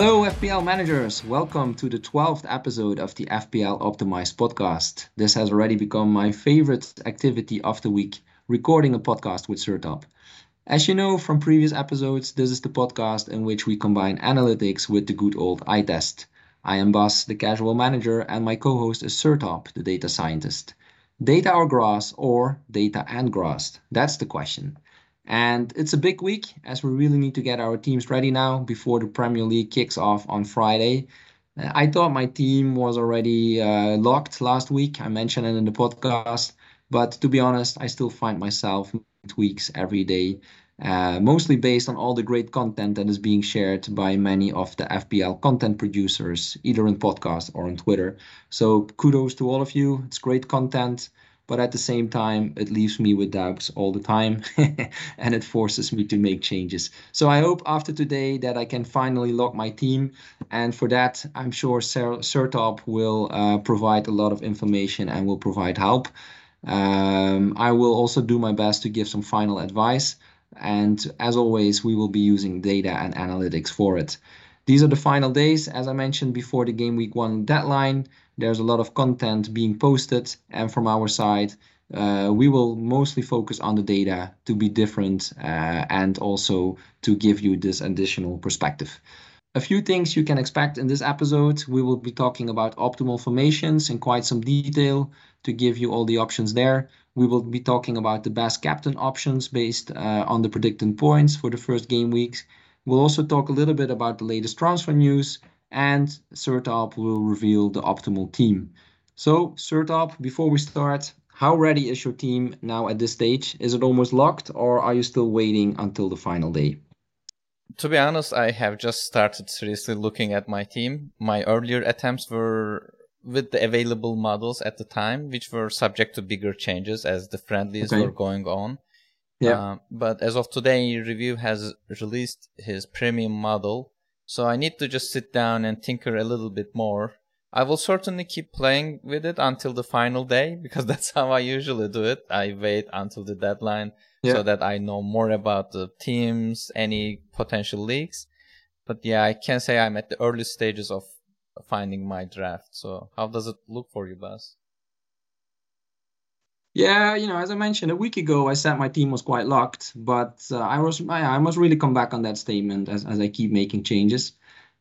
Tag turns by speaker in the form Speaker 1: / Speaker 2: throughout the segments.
Speaker 1: Hello, FPL managers. Welcome to the 12th episode of the FPL Optimized podcast. This has already become my favorite activity of the week, recording a podcast with Sertalp. As you know from previous episodes, this is the podcast in which we combine analytics with the good old eye test. I am Bas, the casual manager, and my co host is Sertalp, the data scientist. Data or grass, or data and grass? That's the question. And it's a big week as we really need to get our teams ready now before the Premier League kicks off on Friday. Uh, I thought my team was already uh, locked last week. I mentioned it in the podcast. But to be honest, I still find myself tweaks every day, uh, mostly based on all the great content that is being shared by many of the FPL content producers, either in podcast or on Twitter. So kudos to all of you. It's great content but at the same time it leaves me with doubts all the time and it forces me to make changes. So i hope after today that i can finally lock my team and for that i'm sure Sertalp will uh, provide a lot of information and will provide help. Um, i will also do my best to give some final advice and as always we will be using data and analytics for it. These are the final days as i mentioned before the game week one deadline there's a lot of content being posted, and from our side, uh, we will mostly focus on the data to be different uh, and also to give you this additional perspective. A few things you can expect in this episode. We will be talking about optimal formations in quite some detail to give you all the options there. We will be talking about the best captain options based uh, on the predicted points for the first game weeks. We'll also talk a little bit about the latest transfer news and Sertalp will reveal the optimal team. So, Sertalp, before we start, how ready is your team now at this stage? Is it almost locked, or are you still waiting until the final day?
Speaker 2: To be honest, I have just started seriously looking at my team. My earlier attempts were with the available models at the time, which were subject to bigger changes as the friendlies okay. were going on. Yeah. Uh, but as of today, Review has released his premium model, so I need to just sit down and tinker a little bit more. I will certainly keep playing with it until the final day because that's how I usually do it. I wait until the deadline yeah. so that I know more about the teams, any potential leaks. But yeah, I can say I'm at the early stages of finding my draft. So how does it look for you, Bas?
Speaker 1: Yeah, you know, as I mentioned a week ago, I said my team was quite locked, but uh, I was I, I must really come back on that statement as, as I keep making changes.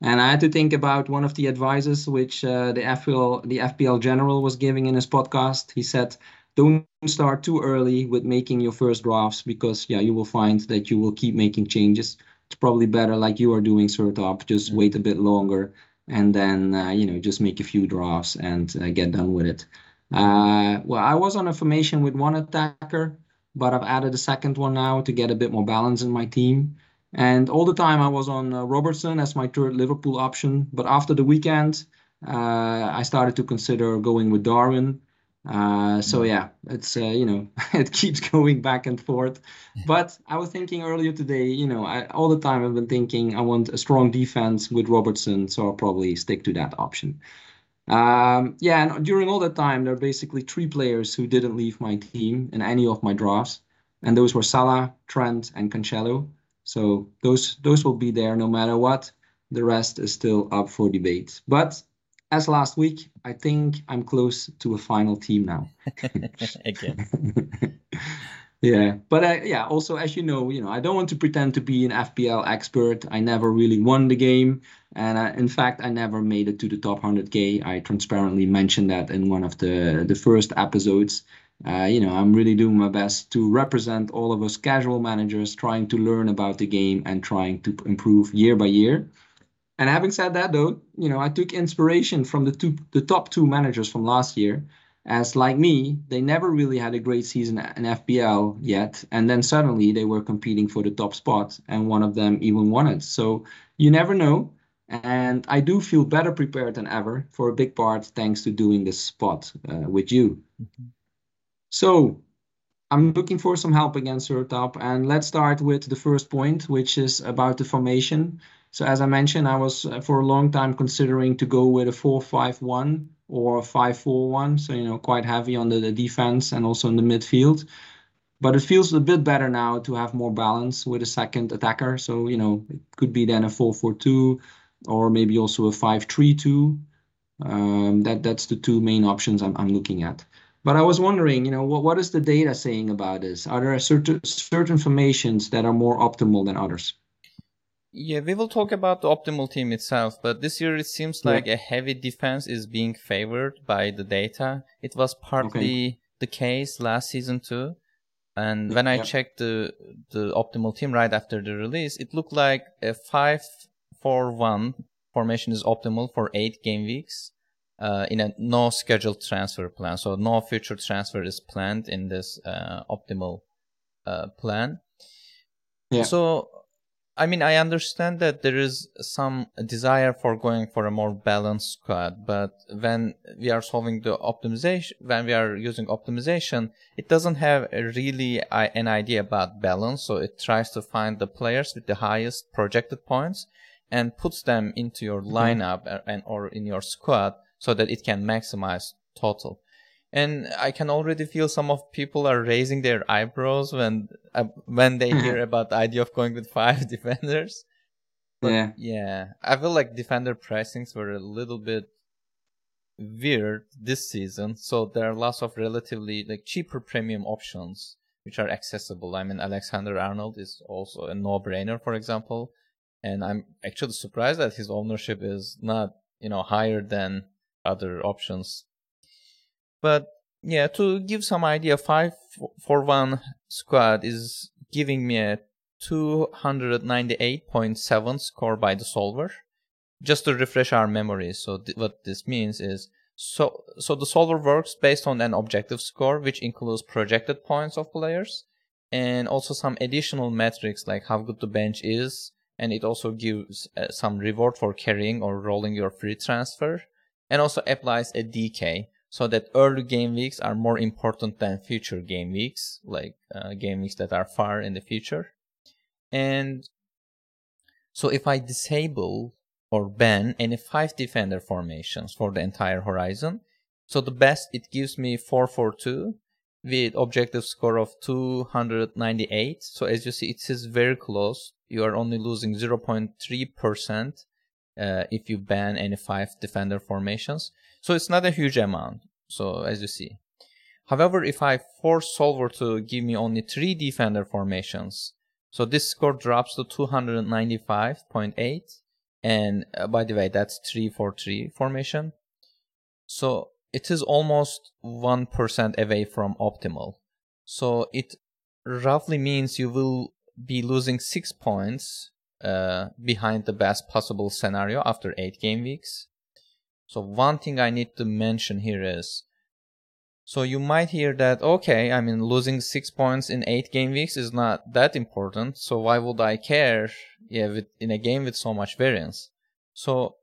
Speaker 1: And I had to think about one of the advices which uh, the FPL the FPL general was giving in his podcast. He said, "Don't start too early with making your first drafts because yeah, you will find that you will keep making changes. It's probably better like you are doing, Sertalp. Just mm-hmm. wait a bit longer and then uh, you know just make a few drafts and uh, get done with it." Uh, well, I was on a formation with one attacker, but I've added a second one now to get a bit more balance in my team. And all the time I was on uh, Robertson as my third Liverpool option. But after the weekend, uh, I started to consider going with Darwin. Uh, so mm. yeah, it's uh, you know it keeps going back and forth. But I was thinking earlier today, you know, I, all the time I've been thinking I want a strong defense with Robertson, so I'll probably stick to that option. Um, yeah, and during all that time, there are basically three players who didn't leave my team in any of my drafts, and those were Salah, Trent, and Cancelo. So those those will be there no matter what. The rest is still up for debate. But as last week, I think I'm close to a final team now. Again. Yeah, but uh, yeah, also as you know, you know, I don't want to pretend to be an FPL expert. I never really won the game, and uh, in fact, I never made it to the top 100k. I transparently mentioned that in one of the the first episodes. Uh, you know, I'm really doing my best to represent all of us casual managers trying to learn about the game and trying to improve year by year. And having said that, though, you know, I took inspiration from the two the top two managers from last year as like me, they never really had a great season in FPL yet, and then suddenly they were competing for the top spot, and one of them even won it. So you never know, and I do feel better prepared than ever for a big part thanks to doing this spot uh, with you. Mm-hmm. So I'm looking for some help against Sertop, and let's start with the first point, which is about the formation. So as I mentioned, I was uh, for a long time considering to go with a 4-5-1 or 5-4-1, so you know quite heavy on the, the defense and also in the midfield. But it feels a bit better now to have more balance with a second attacker. So you know it could be then a 4-4-2 or maybe also a 5-3-2. Um, that that's the two main options I'm, I'm looking at. But I was wondering, you know, what, what is the data saying about this? Are there certain certain formations that are more optimal than others?
Speaker 2: Yeah, we will talk about the optimal team itself, but this year it seems like yeah. a heavy defense is being favored by the data. It was partly okay. the case last season too. And when I checked the the optimal team right after the release, it looked like a five four one formation is optimal for eight game weeks. Uh, in a no scheduled transfer plan, so no future transfer is planned in this uh, optimal uh, plan. Yeah. So I mean, I understand that there is some desire for going for a more balanced squad, but when we are solving the optimization, when we are using optimization, it doesn't have really uh, an idea about balance. So it tries to find the players with the highest projected points and puts them into your mm-hmm. lineup uh, and or in your squad so that it can maximize total and I can already feel some of people are raising their eyebrows when uh, when they hear about the idea of going with five defenders. But yeah, yeah, I feel like defender pricings were a little bit weird this season, so there are lots of relatively like cheaper premium options which are accessible. I mean, Alexander Arnold is also a no-brainer, for example, and I'm actually surprised that his ownership is not you know higher than other options but yeah, to give some idea, five for one squad is giving me a 298.7 score by the solver. Just to refresh our memories, so th- what this means is so so the solver works based on an objective score, which includes projected points of players and also some additional metrics like how good the bench is, and it also gives uh, some reward for carrying or rolling your free transfer, and also applies a decay so that early game weeks are more important than future game weeks, like uh, game weeks that are far in the future. And so if I disable or ban any five defender formations for the entire horizon, so the best it gives me 442 with objective score of 298. So as you see, it is very close. You are only losing 0.3% uh, if you ban any five defender formations. So it's not a huge amount. So as you see. However, if I force solver to give me only three defender formations, so this score drops to 295.8. And uh, by the way, that's 343 formation. So it is almost 1% away from optimal. So it roughly means you will be losing six points uh, behind the best possible scenario after eight game weeks. So one thing I need to mention here is, so you might hear that, okay, I mean, losing six points in eight game weeks is not that important. So why would I care? Yeah, with, in a game with so much variance. So,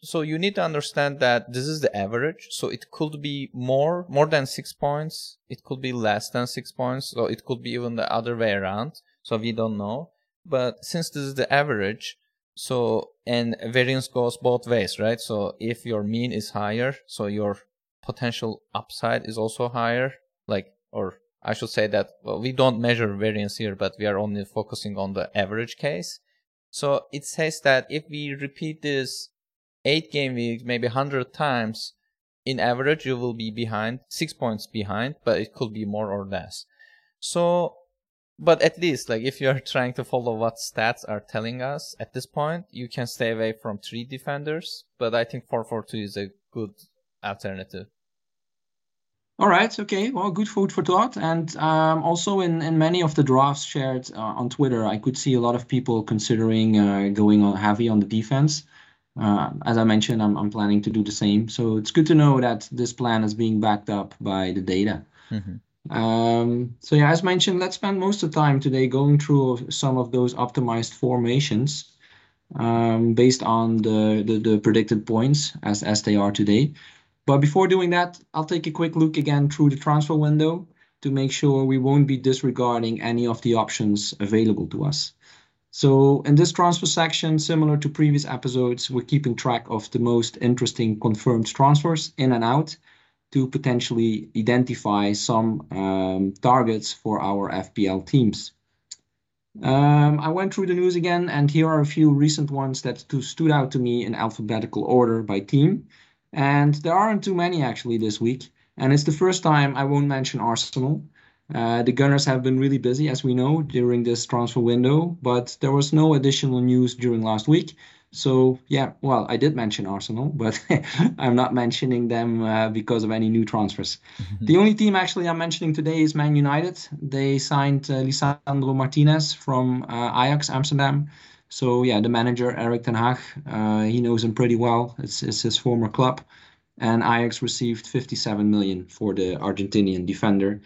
Speaker 2: so you need to understand that this is the average. So it could be more, more than six points. It could be less than six points. So it could be even the other way around. So we don't know. But since this is the average, so, and variance goes both ways, right? So if your mean is higher, so your potential upside is also higher, like, or I should say that well, we don't measure variance here, but we are only focusing on the average case. So it says that if we repeat this eight game week, maybe 100 times, in average, you will be behind, six points behind, but it could be more or less. So but at least like if you're trying to follow what stats are telling us at this point you can stay away from three defenders. But i think 442 is a good alternative.
Speaker 1: All right. Okay. Well good food for thought. And um, also in, in many of the drafts shared uh, on twitter i could see a lot of people considering uh, going on heavy on the defense. Uh, as i mentioned I'm, I'm planning to do the same. So it's good to know that this plan is being backed up by the data. Mm-hmm. Um, so yeah, as mentioned, let's spend most of the time today going through some of those optimized formations um, based on the, the, the predicted points as, as they are today. But before doing that, I'll take a quick look again through the transfer window to make sure we won't be disregarding any of the options available to us. So in this transfer section, similar to previous episodes, we're keeping track of the most interesting confirmed transfers in and out to potentially identify some um, targets for our FPL teams. Um, I went through the news again, and here are a few recent ones that stood out to me in alphabetical order by team. And there aren't too many actually this week. And it's the first time I won't mention Arsenal. Uh, the Gunners have been really busy, as we know, during this transfer window, but there was no additional news during last week. So yeah, well, I did mention Arsenal, but I'm not mentioning them uh, because of any new transfers. Mm-hmm. The only team actually I'm mentioning today is Man United. They signed uh, Lisandro Martinez from uh, Ajax Amsterdam. So yeah, the manager Erik ten Hag, uh, he knows him pretty well. It's, it's his former club, and Ajax received 57 million for the Argentinian defender.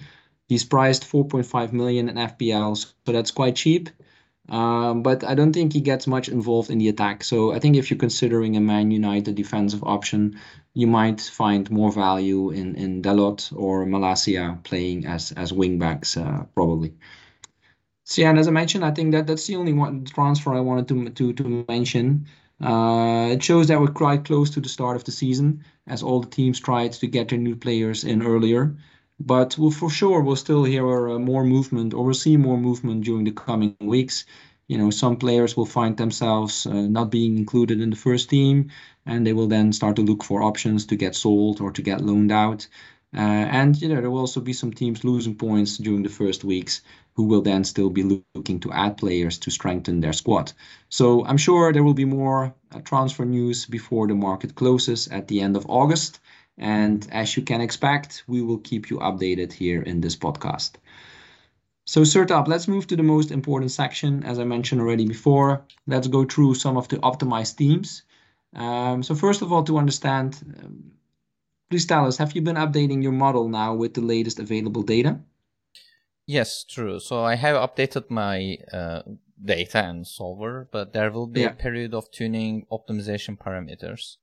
Speaker 1: He's priced 4.5 million in FPL, so that's quite cheap. Um, but I don't think he gets much involved in the attack. So I think if you're considering a Man United defensive option, you might find more value in in Dalot or Malacia playing as as wingbacks uh, probably. So yeah, and as I mentioned, I think that that's the only one transfer I wanted to to to mention. Uh, it shows that we're quite close to the start of the season, as all the teams tried to get their new players in earlier. But we'll, for sure, we'll still hear uh, more movement or we'll see more movement during the coming weeks. You know, some players will find themselves uh, not being included in the first team, and they will then start to look for options to get sold or to get loaned out. Uh, and you know, there will also be some teams losing points during the first weeks who will then still be looking to add players to strengthen their squad. So I'm sure there will be more uh, transfer news before the market closes at the end of August. And as you can expect, we will keep you updated here in this podcast. So Sertalp, let's move to the most important section. As I mentioned already before, let's go through some of the optimized themes. Um, so first of all, to understand, um, please tell us, have you been updating your model now with the latest available data?
Speaker 2: Yes, true. So I have updated my uh, data and solver, but there will be yeah. a period of tuning optimization parameters.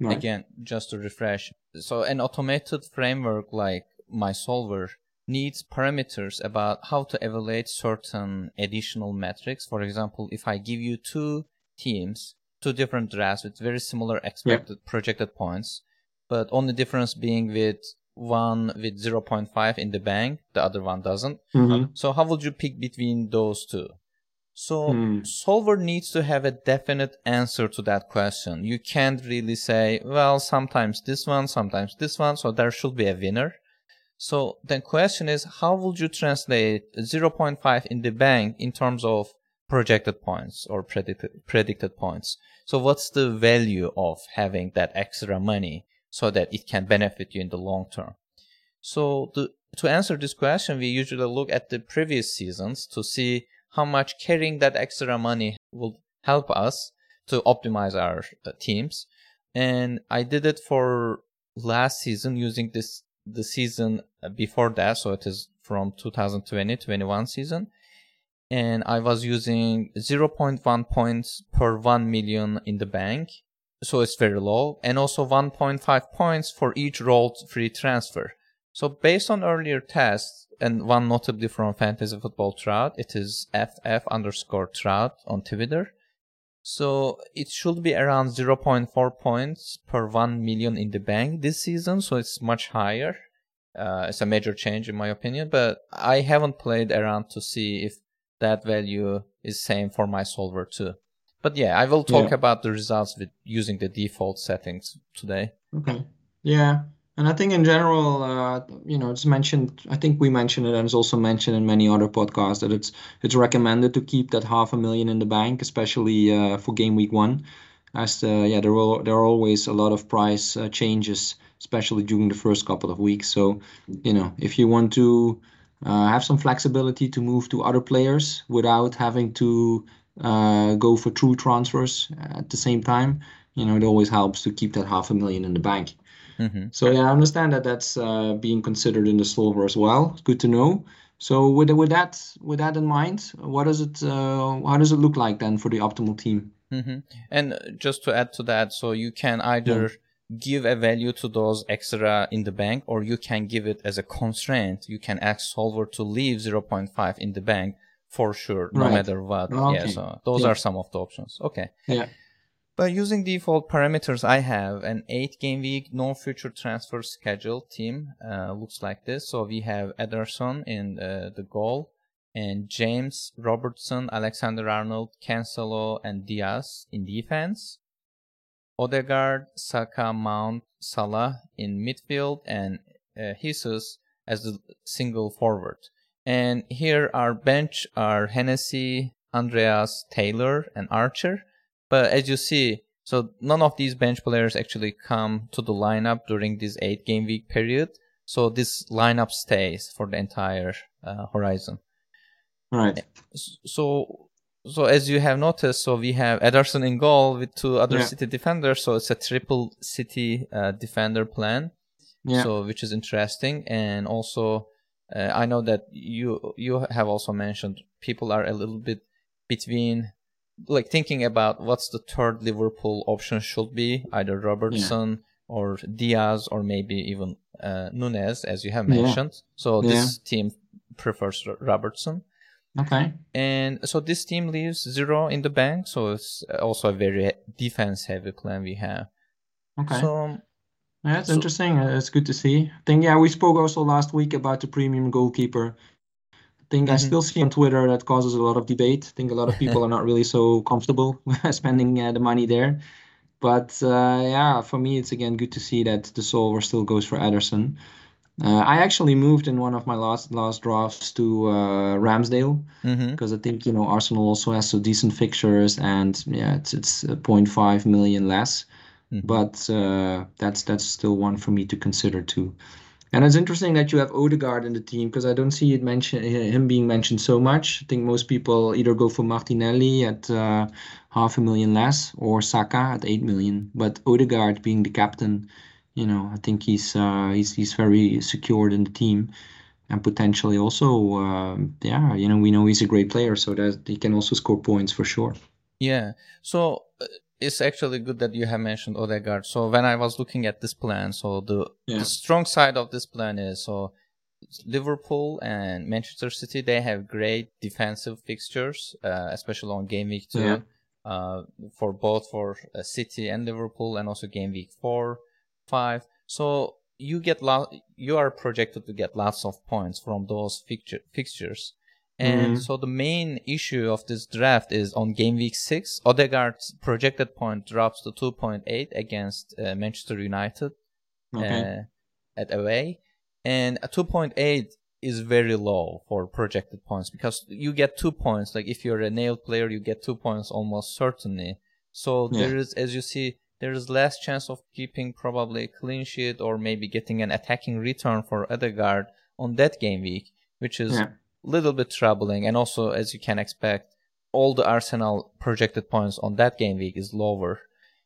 Speaker 2: Right. Again, just to refresh. So an automated framework like my solver needs parameters about how to evaluate certain additional metrics. For example, if I give you two teams, two different drafts with very similar expected yeah. projected points, but only difference being with one with 0.5 in the bank, the other one doesn't. Mm-hmm. So how would you pick between those two? So hmm. solver needs to have a definite answer to that question. You can't really say, well, sometimes this one, sometimes this one, so there should be a winner. So the question is, how would you translate 0.5 in the bank in terms of projected points or predicted, predicted points? So what's the value of having that extra money so that it can benefit you in the long term? So the, to answer this question, we usually look at the previous seasons to see how much carrying that extra money will help us to optimize our uh, teams. And I did it for last season using this the season before that, so it is from 2020-21 season. And I was using 0.1 points per 1 million in the bank. So it's very low. And also 1.5 points for each rolled free transfer. So based on earlier tests, and one notably from Fantasy Football Trout, it is FF underscore Trout on Twitter. So it should be around 0.4 points per 1 million in the bank this season, so it's much higher. Uh, it's a major change in my opinion, but I haven't played around to see if that value is same for my solver too. But yeah, I will talk yeah. about the results with using the default settings today.
Speaker 1: Okay. Yeah. And I think in general, uh, you know, it's mentioned. I think we mentioned it, and it's also mentioned in many other podcasts that it's it's recommended to keep that half a million in the bank, especially uh, for game week one, as the, yeah, there will there are always a lot of price uh, changes, especially during the first couple of weeks. So, you know, if you want to uh, have some flexibility to move to other players without having to uh, go for true transfers at the same time, you know, it always helps to keep that half a million in the bank. Mm-hmm. So yeah, I understand that that's uh, being considered in the solver as well. It's good to know. So with with that with that in mind, what does it uh, how does it look like then for the optimal team?
Speaker 2: Mm-hmm. And just to add to that, so you can either yeah. give a value to those extra in the bank, or you can give it as a constraint. You can ask solver to leave 0.5 in the bank for sure, no right. matter what. Okay. Yeah, so those yeah. are some of the options. Okay.
Speaker 1: Yeah.
Speaker 2: By using default parameters, I have an 8 game week, no future transfer schedule team. Uh, looks like this. So we have Ederson in uh, the goal. and James, Robertson, Alexander Arnold, Cancelo, and Dias in defense. Odegaard, Saka, Mount, Salah in midfield, and uh, Jesus as the single forward. And here our bench are Hennessey, Andreas, Taylor, and Archer. But as you see, so none of these bench players actually come to the lineup during this eight game week period. So this lineup stays for the entire uh, horizon.
Speaker 1: Right.
Speaker 2: So so as you have noticed, so we have Ederson in goal with two other
Speaker 1: Yeah.
Speaker 2: City defenders. So it's a triple City uh, defender plan.
Speaker 1: Yeah.
Speaker 2: So which is interesting, and also uh, I know that you you have also mentioned people are a little bit between like thinking about what's the third Liverpool option should be either Robertson or Diaz or maybe even uh, Nunez as you have
Speaker 1: Yeah.
Speaker 2: mentioned. So this team prefers Ro- Robertson.
Speaker 1: okay.
Speaker 2: And so this team leaves zero in the bank, so it's also a very defense heavy plan we have.
Speaker 1: Okay.
Speaker 2: So
Speaker 1: Yeah, it's
Speaker 2: So-
Speaker 1: interesting. Uh, It's good to see. I think, yeah, we spoke also last week about the premium goalkeeper. I think I still see on Twitter that causes a lot of debate. I think a lot of people are not really so comfortable spending uh, the money there. But uh, yeah, for me, it's again good to see that the solver still goes for Ederson. Uh, I actually moved in one of my last last drafts to uh, Ramsdale because I think you know Arsenal also has some decent fixtures and yeah, it's it's uh, 0.5 million less
Speaker 2: Mhm.
Speaker 1: but uh, that's that's still one for me to consider too. And it's interesting that you have Odegaard in the team because I don't see it mention him being mentioned so much. I think most people either go for Martinelli at uh, half a million less or Saka at eight million. But Odegaard being the captain, you know, I think he's uh, he's he's very secured in the team and potentially also, um, yeah, you know, we know he's a great player, so that he can also score points for sure.
Speaker 2: Yeah. So uh, it's actually good that you have mentioned Odegaard. So when I was looking at this plan, so the,
Speaker 1: Yeah.
Speaker 2: the strong side of this plan is so Liverpool and Manchester City they have great defensive fixtures, uh, especially on game week two.
Speaker 1: Yeah.
Speaker 2: Uh, for both for uh, City and Liverpool, and also game week four, five. So you get lo- you are projected to get lots of points from those fixture fixtures. And
Speaker 1: Mhm.
Speaker 2: so the main issue of this draft is on game week six, Odegaard's projected point drops to 2.8 against uh, Manchester United
Speaker 1: Okay.
Speaker 2: uh, at away, and a 2.8 is very low for projected points because you get two points. Like if you're a nailed player, you get two points almost certainly. So
Speaker 1: Yeah.
Speaker 2: there is, as you see, there is less chance of keeping probably a clean sheet or maybe getting an attacking return for Odegaard on that game week, which is
Speaker 1: Yeah.
Speaker 2: Little bit troubling. And also, as you can expect, all the Arsenal projected points on that game week is lower.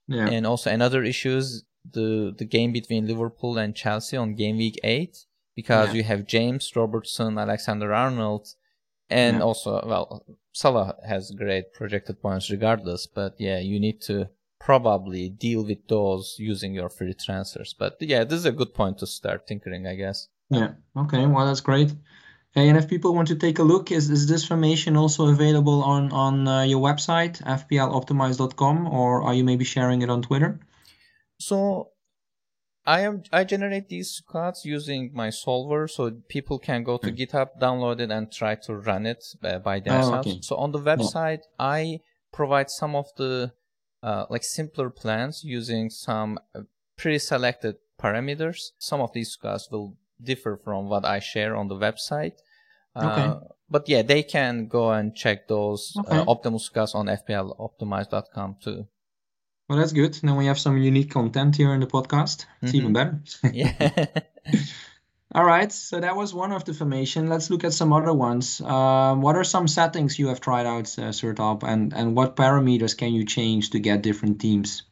Speaker 1: Yeah.
Speaker 2: And also another issue is the the game between Liverpool and Chelsea on game week eight because
Speaker 1: Yeah.
Speaker 2: you have James Robertson, Alexander Arnold, and
Speaker 1: Yeah.
Speaker 2: also well Salah has great projected points regardless. But yeah, you need to probably deal with those using your free transfers. But yeah, this is a good point to start tinkering, I guess.
Speaker 1: Yeah. Okay. Well, that's great. And if people want to take a look, is, is this information also available on on uh, your website, fploptimize.com, or are you maybe sharing it on Twitter?
Speaker 2: So I am I generate these squads using my solver, so people can go to
Speaker 1: Hmm.
Speaker 2: GitHub, download it, and try to run it uh, by
Speaker 1: Oh,
Speaker 2: themselves.
Speaker 1: okay.
Speaker 2: So on the website, I provide some of the uh, like simpler plans using some uh, pre-selected parameters. Some of these squads will differ from what I share on the website. Uh,
Speaker 1: Okay.
Speaker 2: But yeah, they can go and check those
Speaker 1: Okay.
Speaker 2: uh, Optimus squads on fploptimize.com too.
Speaker 1: Well, that's good. Then we have some unique content here in the podcast. It's even
Speaker 2: Mhm.
Speaker 1: better.
Speaker 2: Yeah.
Speaker 1: All right. So that was one of the information. Let's look at some other ones. Um, what are some settings you have tried out, uh, Sertalp, and and what parameters can you change to get different teams?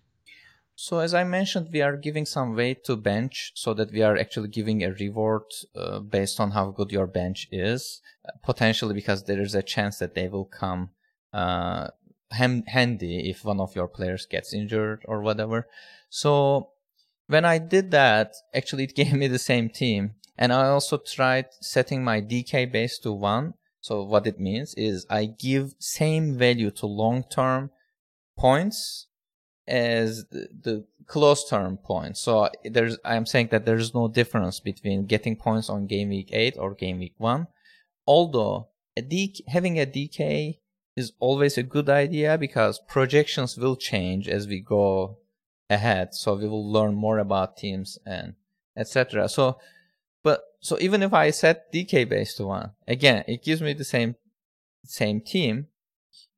Speaker 2: So as I mentioned, we are giving some weight to bench so that we are actually giving a reward uh, based on how good your bench is, potentially because there is a chance that they will come uh, ham- handy if one of your players gets injured or whatever. So when I did that, actually it gave me the same team. And I also tried setting my decay base to one. So what it means is I give same value to long-term points as the, the close term points. So there's I'm saying that there's no difference between getting points on game week 8 or game week 1. Although a decay, having a decay is always a good idea because projections will change as we go ahead. So we will learn more about teams and etc. So, but so even if I set decay base to one, again, it gives me the same same team,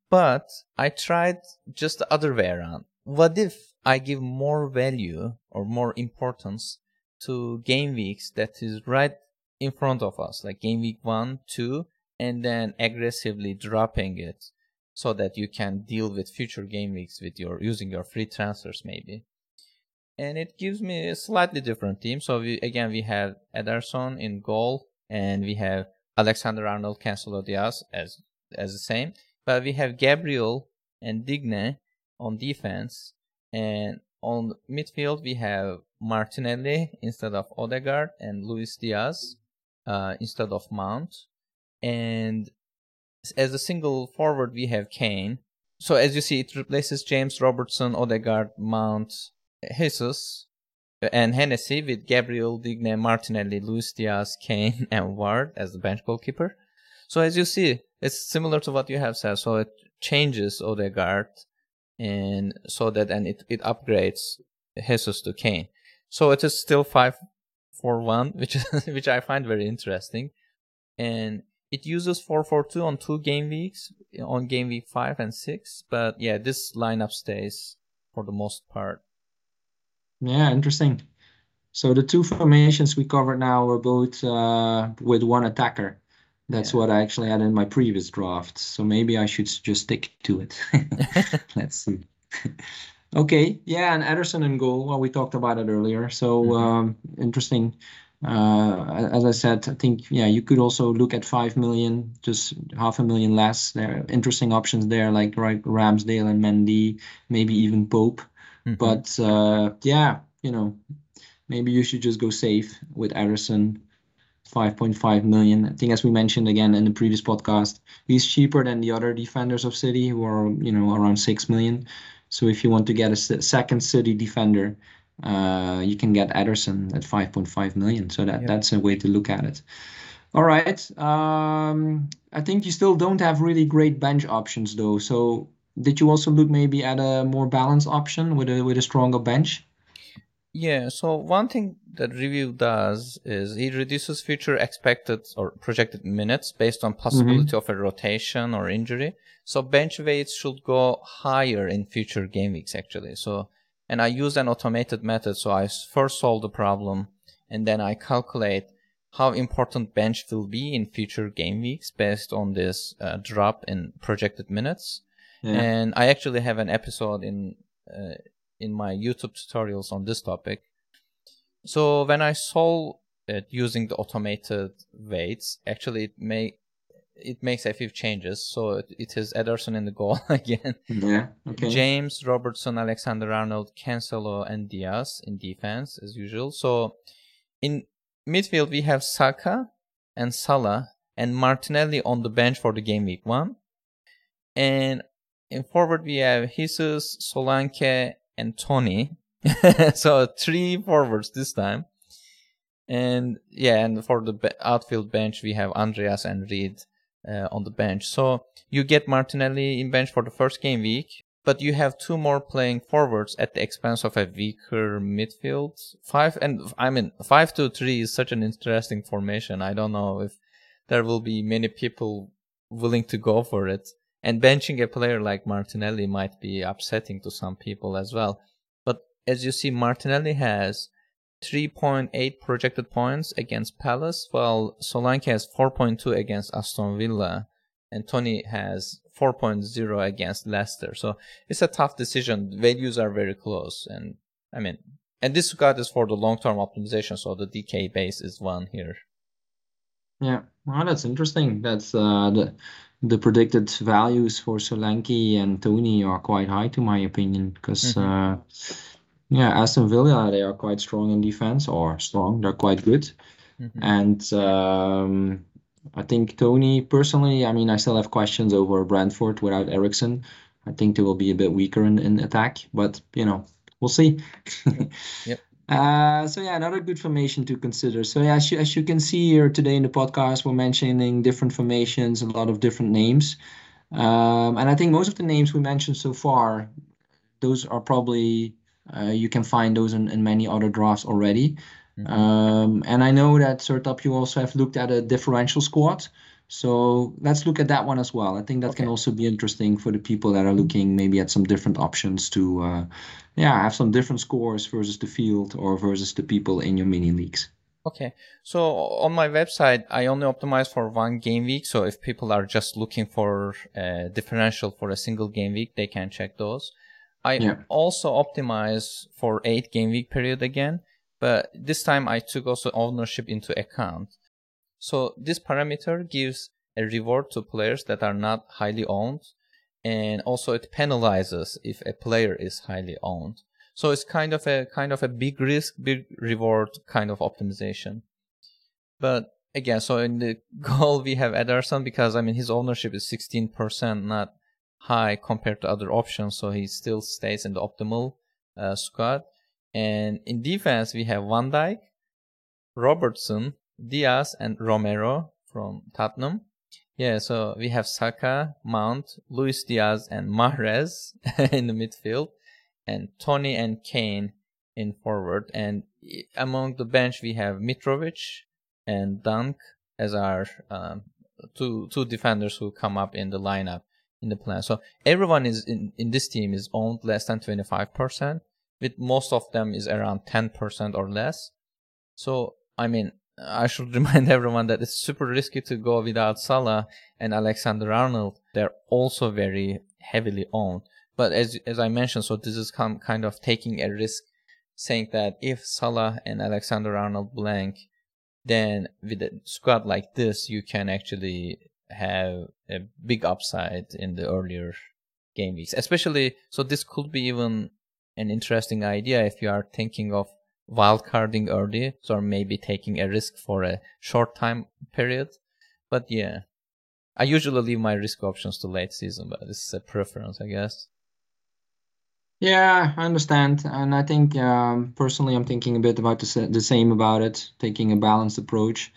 Speaker 2: but I tried just the other way around. What if I give more value or more importance to game weeks that is right in front of us, like game week one, two, and then aggressively dropping it so that you can deal with future game weeks with your using your free transfers maybe. And it gives me a slightly different team. So we again we have Ederson in goal and we have Alexander Arnold Cancelo Dias as as the same. But we have Gabriel and Digne on defense and on midfield we have Martinelli instead of Odegaard and Luis Diaz uh, instead of Mount. And as a single forward, we have Kane. So as you see, it replaces James Robertson, Odegaard, Mount, Jesus, and Hennessey with Gabriel, Digne, Martinelli, Luis Diaz, Kane, and Ward as the bench goalkeeper. So as you see, it's similar to what you have said. So it changes Odegaard, and so that and it, it upgrades Jesus to Kane. So it is still five four one, which is which I find very interesting, and it uses 442 on two game weeks on game week 5 and 6 but yeah this lineup stays for the most part.
Speaker 1: Yeah interesting. So the two formations we covered now are both uh, with one attacker that's yeah. what i actually had in my previous draft so maybe i should just stick to it let's see okay yeah and ederson and goal well we talked about it earlier so mm-hmm. um, interesting uh, as I said, I think yeah, you could also look at five million, just half a million less. There are interesting options there, like Ramsdale and Mendy, maybe even Pope. Mm-hmm. But uh, yeah, you know, maybe you should just go safe with Ederson. 5.5 million. I think, as we mentioned again in the previous podcast, he's cheaper than the other defenders of City, who are you know around six million. So if you want to get a second City defender, uh, you can get Ederson at 5.5 million. So that, that's a way to look at it. All right. Um, I think you still don't have really great bench options though. So did you also look maybe at a more balanced option with a with a stronger bench?
Speaker 2: Yeah, so one thing that review does is it reduces future expected or projected minutes based on possibility mm-hmm. of a rotation or injury. So bench weights should go higher in future game weeks actually. So and I use an automated method. So I first solve the problem and then I calculate how important bench will be in future game weeks based on this uh, drop in projected minutes. Yeah. And I actually have an episode in uh, in my YouTube tutorials on this topic. So when I saw it using the automated weights, actually it may it makes a few changes. So it, it is Ederson in the goal again.
Speaker 1: Yeah. Okay.
Speaker 2: James, Robertson, Alexander Arnold, Cancelo, and Dias in defense as usual. So in midfield we have Saka and Salah and Martinelli on the bench for the game week one. And in forward we have Jesus, Solanke, and Toney. so three forwards this time. And yeah, and for the outfield bench we have Andreas and Reed uh, on the bench. So you get Martinelli in bench for the first game week, but you have two more playing forwards at the expense of a weaker midfield. Five and I mean five to three is such an interesting formation. I don't know if there will be many people willing to go for it. And benching a player like Martinelli might be upsetting to some people as well. But as you see, Martinelli has 3.8 projected points against Palace, while Solanke has 4.2 against Aston Villa, and Toney has 4.0 against Leicester. So it's a tough decision. Values are very close, and I mean, and this guide is for the long-term optimization. So the decay base is one here.
Speaker 1: Yeah, well, that's interesting. That's uh, the the predicted values for Solanke and Toney are quite high, to my opinion, because. Mm-hmm. Uh, yeah, Aston Villa, they are quite strong in defense, or strong, they're quite good. Mm-hmm. And um, I think Toney personally, I mean, I still have questions over Brentford without Eriksen. I think they will be a bit weaker in, in attack, but you know, we'll see.
Speaker 2: yep.
Speaker 1: Uh, so yeah, another good formation to consider. So yeah, as you, as you can see here today in the podcast, we're mentioning different formations, a lot of different names. Um, and I think most of the names we mentioned so far, those are probably uh, you can find those in, in many other drafts already. Mm-hmm. Um, and I know that Sertalp, you also have looked at a differential squad. So let's look at that one as well. I think that okay. can also be interesting for the people that are looking maybe at some different options to, uh, yeah, have some different scores versus the field or versus the people in your mini leagues.
Speaker 2: Okay, so on my website, I only optimize for one game week. So if people are just looking for a differential for a single game week, they can check those. I yeah. also optimize for eight game week period again, but this time I took also ownership into account. So this parameter gives a reward to players that are not highly owned, and also it penalizes if a player is highly owned. So it's kind of a kind of a big risk, big reward kind of optimization. But again, so in the goal we have Ederson because I mean his ownership is 16%, not high compared to other options, so he still stays in the optimal uh, squad. And in defense we have Van Dijk, Robertson, Dias, and Romero from Tottenham. Yeah, so we have Saka, Mount, Luis Diaz, and Mahrez in the midfield and Toney and Kane in forward. And among the bench, we have Mitrovic and Dunk as our um, two two defenders who come up in the lineup in the plan. So everyone is in, in this team is owned less than 25%, with most of them is around 10% or less. So I mean, I should remind everyone that it's super risky to go without Salah and Alexander Arnold. They're also very heavily owned. But as as I mentioned, so this is kind of taking a risk, saying that if Salah and Alexander Arnold blank, then with a squad like this, you can actually have a big upside in the earlier game weeks. Especially, so this could be even an interesting idea if you are thinking of wildcarding early, so maybe taking a risk for a short time period. But yeah, I usually leave my risk options to late season, but this is a preference, I guess.
Speaker 1: Yeah, I understand. And I think um, personally, I'm thinking a bit about the, the same about it, taking a balanced approach.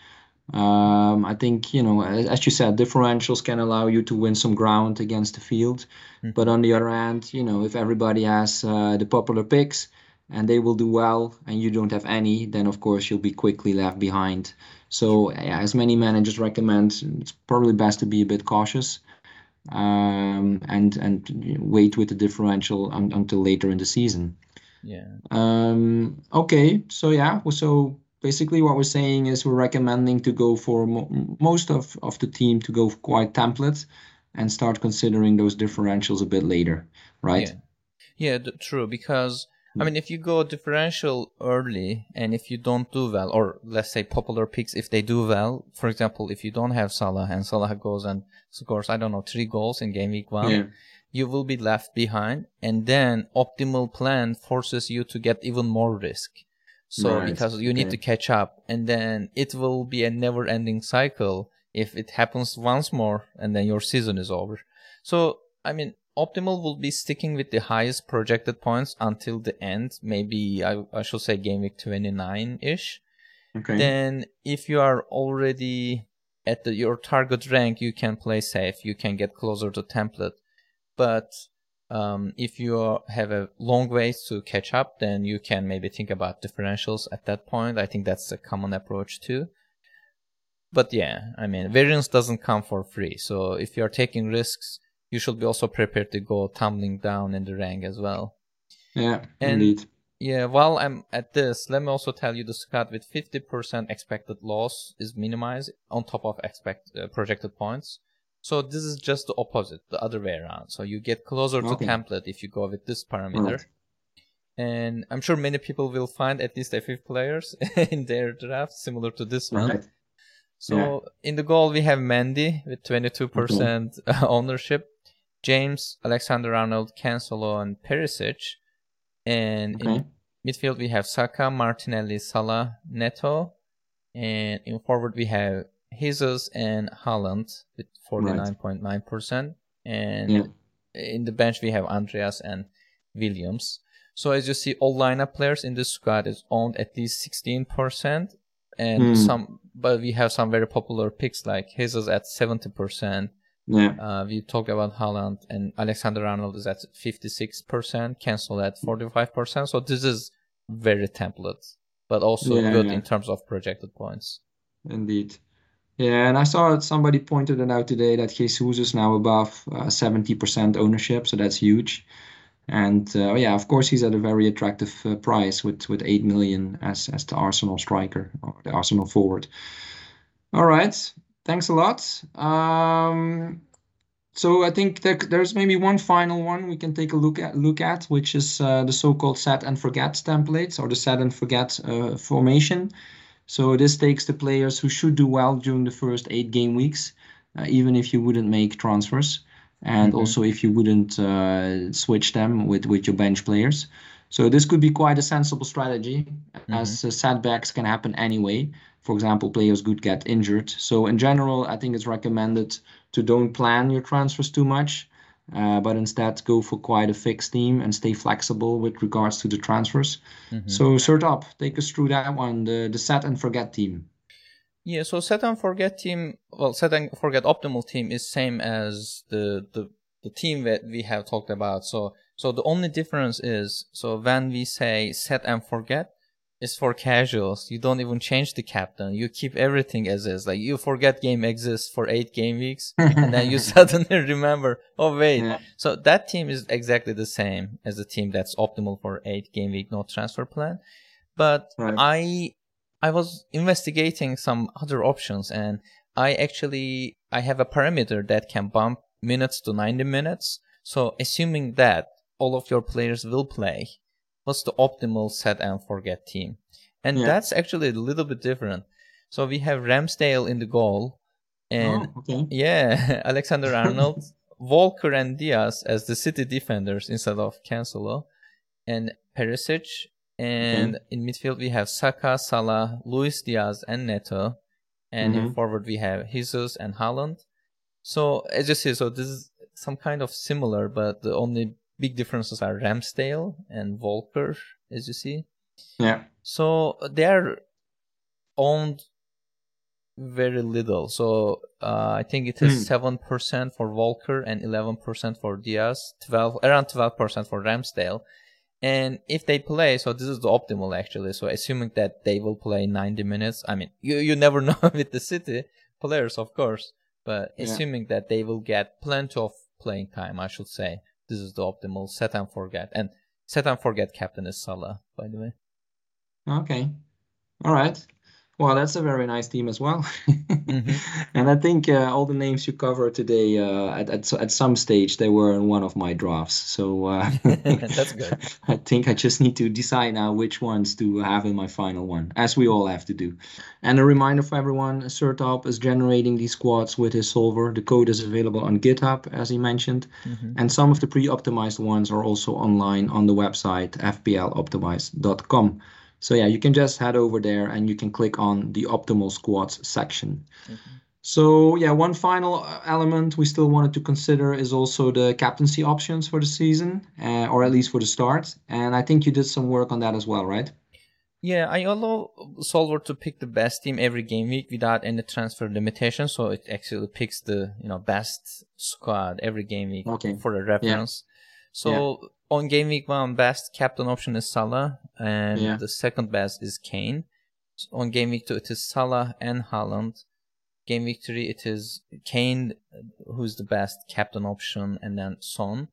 Speaker 1: Um, I think, you know, as you said, differentials can allow you to win some ground against the field. Mm. But on the other hand, you know, if everybody has uh, the popular picks and they will do well and you don't have any, then of course you'll be quickly left behind. So, yeah, as many managers recommend, it's probably best to be a bit cautious um, and and wait with the differential un- until later in the season.
Speaker 2: Yeah.
Speaker 1: Um, okay, so yeah, so basically what we're saying is we're recommending to go for mo- most of, of the team to go quite template and start considering those differentials a bit later, right?
Speaker 2: Yeah, yeah true. Because I mean, if you go differential early and if you don't do well, or let's say popular picks, if they do well, for example, if you don't have Salah and Salah goes and scores, I don't know, three goals in game week one, yeah. you will be left behind. And then optimal plan forces you to get even more risk. So right. because you need okay. to catch up and then it will be a never ending cycle if it happens once more and then your season is over. So, I mean, optimal will be sticking with the highest projected points until the end. Maybe I, I should say game week 29 ish. Okay. Then if you are already at the, your target rank, you can play safe. You can get closer to template. But um, if you have a long ways to catch up, then you can maybe think about differentials at that point. I think that's a common approach too. But yeah, I mean, variance doesn't come for free. So if you're taking risks, you should be also prepared to go tumbling down in the rank as well.
Speaker 1: Yeah, and indeed.
Speaker 2: Yeah, while I'm at this, let me also tell you the squad with 50% expected loss is minimized on top of expect uh, projected points. So this is just the opposite, the other way around. So you get closer okay. to template if you go with this parameter. Right. And I'm sure many people will find at least a few players in their draft similar to this one. Right. So yeah. in the goal we have Mendy with 22% okay. ownership. James, Alexander Arnold, Cancelo, and Perisic. And okay. in midfield, we have Saka, Martinelli, Salah, Neto. And in forward, we have Jesus and Haaland with 49.9%. And yeah. in the bench, we have Andreas and Williams. So as you see, all lineup players in the squad is owned at least 16%. And mm. some, but we have some very popular picks like Jesus at 70%.
Speaker 1: Yeah.
Speaker 2: Uh, we talked about Haaland and Alexander Arnold is at 56%, Cancelo at 45%. So this is very template, but also yeah, good yeah. in terms of projected points.
Speaker 1: Indeed. Yeah, and I saw somebody pointed it out today that Jesus is now above uh, 70% ownership, so that's huge. And uh, yeah, of course, he's at a very attractive uh, price with with eight million as as the Arsenal striker or the Arsenal forward. All right, thanks a lot. Um, so I think there, there's maybe one final one we can take a look at, look at which is uh, the so-called set and forget templates or the set and forget uh, formation. So this takes the players who should do well during the first eight game weeks, uh, even if you wouldn't make transfers and mm-hmm. also if you wouldn't uh, switch them with with your bench players. So this could be quite a sensible strategy, mm-hmm. as uh, setbacks can happen anyway. For example, players could get injured. So in general, I think it's recommended to don't plan your transfers too much, uh, but instead go for quite a fixed team and stay flexible with regards to the transfers. Mm-hmm. So Sertalp, take us through that one, the the set and forget team.
Speaker 2: Yeah, so set and forget team, well, set and forget optimal team is same as the the the team that we have talked about. So so the only difference is so when we say set and forget, it's for casuals. You don't even change the captain. You keep everything as is. Like you forget game exists for eight game weeks, and then you suddenly remember. Oh wait, yeah. so that team is exactly the same as the team that's optimal for eight game week no transfer plan. But right. I I was investigating some other options and I actually I have a parameter that can bump minutes to 90 minutes. So assuming that all of your players will play, what's the optimal set and forget team? And yeah. that's actually a little bit different. So we have Ramsdale in the goal and oh, okay. yeah, Alexander Arnold, Walker and Dias as the city defenders instead of Cancelo and Perisic and okay. in midfield, we have Saka, Salah, Luis Diaz, and Neto. And mm-hmm. in forward, we have Jesus and Haaland. So, as you see, so this is some kind of similar, but the only big differences are Ramsdale and Walker, as you see.
Speaker 1: Yeah.
Speaker 2: So, they are owned very little. So, uh, I think it is mm. 7% for Walker and 11% for Dias, 12, around 12% for Ramsdale. And if they play, so this is the optimal actually. So assuming that they will play 90 minutes, I mean, you, you never know with the City players, of course, but yeah. assuming that they will get plenty of playing time, I should say, this is the optimal set and forget. And set and forget captain is Salah, by the way.
Speaker 1: Okay. All right. Well, that's a very nice team as well. mm-hmm. And I think uh, all the names you covered today, uh, at, at, at some stage, they were in one of my drafts. So uh,
Speaker 2: that's good.
Speaker 1: I think I just need to decide now which ones to have in my final one, as we all have to do. And a reminder for everyone Sertalp is generating these squads with his solver. The code is available on GitHub, as he mentioned. Mm-hmm. And some of the pre optimized ones are also online on the website fploptimized.com. So yeah, you can just head over there and you can click on the optimal squads section. Mm-hmm. So yeah, one final uh, element we still wanted to consider is also the captaincy options for the season, uh, or at least for the start. And I think you did some work on that as well, right?
Speaker 2: Yeah, I allow Solver to pick the best team every game week without any transfer limitation. So it actually picks the you know best squad every game week okay. for a reference. Yeah. So on game week one, best captain option is Salah, and yeah. the second best is Kane. On game week two, it is Salah and Haaland. Game week three, it is Kane, uh, who's the best captain option, and then Son.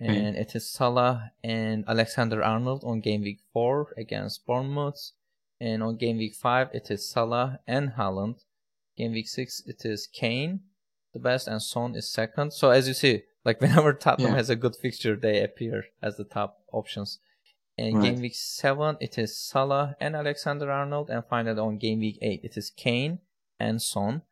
Speaker 2: And it is Salah and Alexander Arnold on game week four against Bournemouth. And on game week five, it is Salah and Haaland. Game week six, it is Kane, the best, and Son is second. So as you see, like whenever Tottenham yeah. has a good fixture, they appear as the top options. In right. game week seven, it is Salah and Alexander Arnold, and finally on game week eight, it is Kane and Son.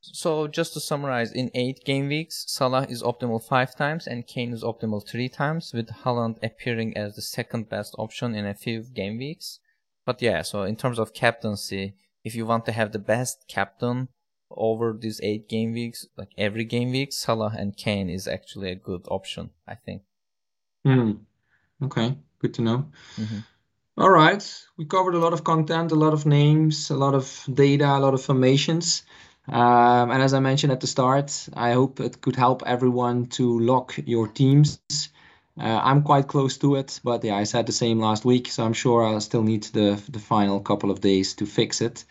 Speaker 2: So just to summarize, in eight game weeks, Salah is optimal five times and Kane is optimal three times, with Haaland appearing as the second best option in a few game weeks. But yeah, so in terms of captaincy, if you want to have the best captain over these eight game weeks, like every game week, Salah and Kane is actually a good option, I think.
Speaker 1: Hmm. Okay. good to know. Mm-hmm. All right, we covered a lot of content, a lot of names, a lot of data, a lot of formations. Um, and as I mentioned at the start, I hope it could help everyone to lock your teams. Uh, I'm quite close to it, but yeah, I said the same last week, so I'm sure I'll still need the the final couple of days to fix it.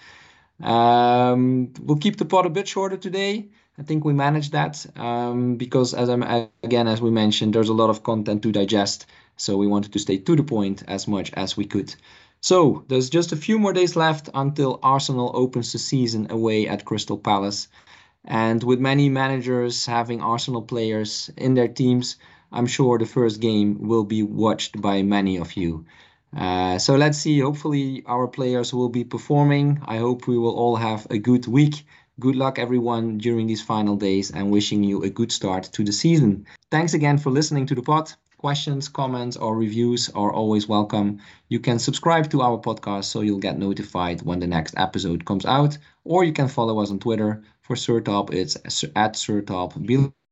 Speaker 1: Um, we'll keep the pod a bit shorter today. I think we managed that um, because, as I'm again as we mentioned, there's a lot of content to digest, so we wanted to stay to the point as much as we could. So there's just a few more days left until Arsenal opens the season away at Crystal Palace, and with many managers having Arsenal players in their teams, I'm sure the first game will be watched by many of you. Uh, so let's see. Hopefully, our players will be performing. I hope we will all have a good week. Good luck, everyone, during these final days, and wishing you a good start to the season. Thanks again for listening to the pod. Questions, comments, or reviews are always welcome. You can subscribe to our podcast so you'll get notified when the next episode comes out, or you can follow us on Twitter. For Sertalp, it's at Sertalp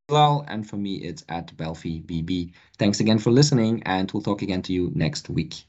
Speaker 1: Bilal, and for me, it's at BelfiBB. Thanks again for listening, and we'll talk again to you next week.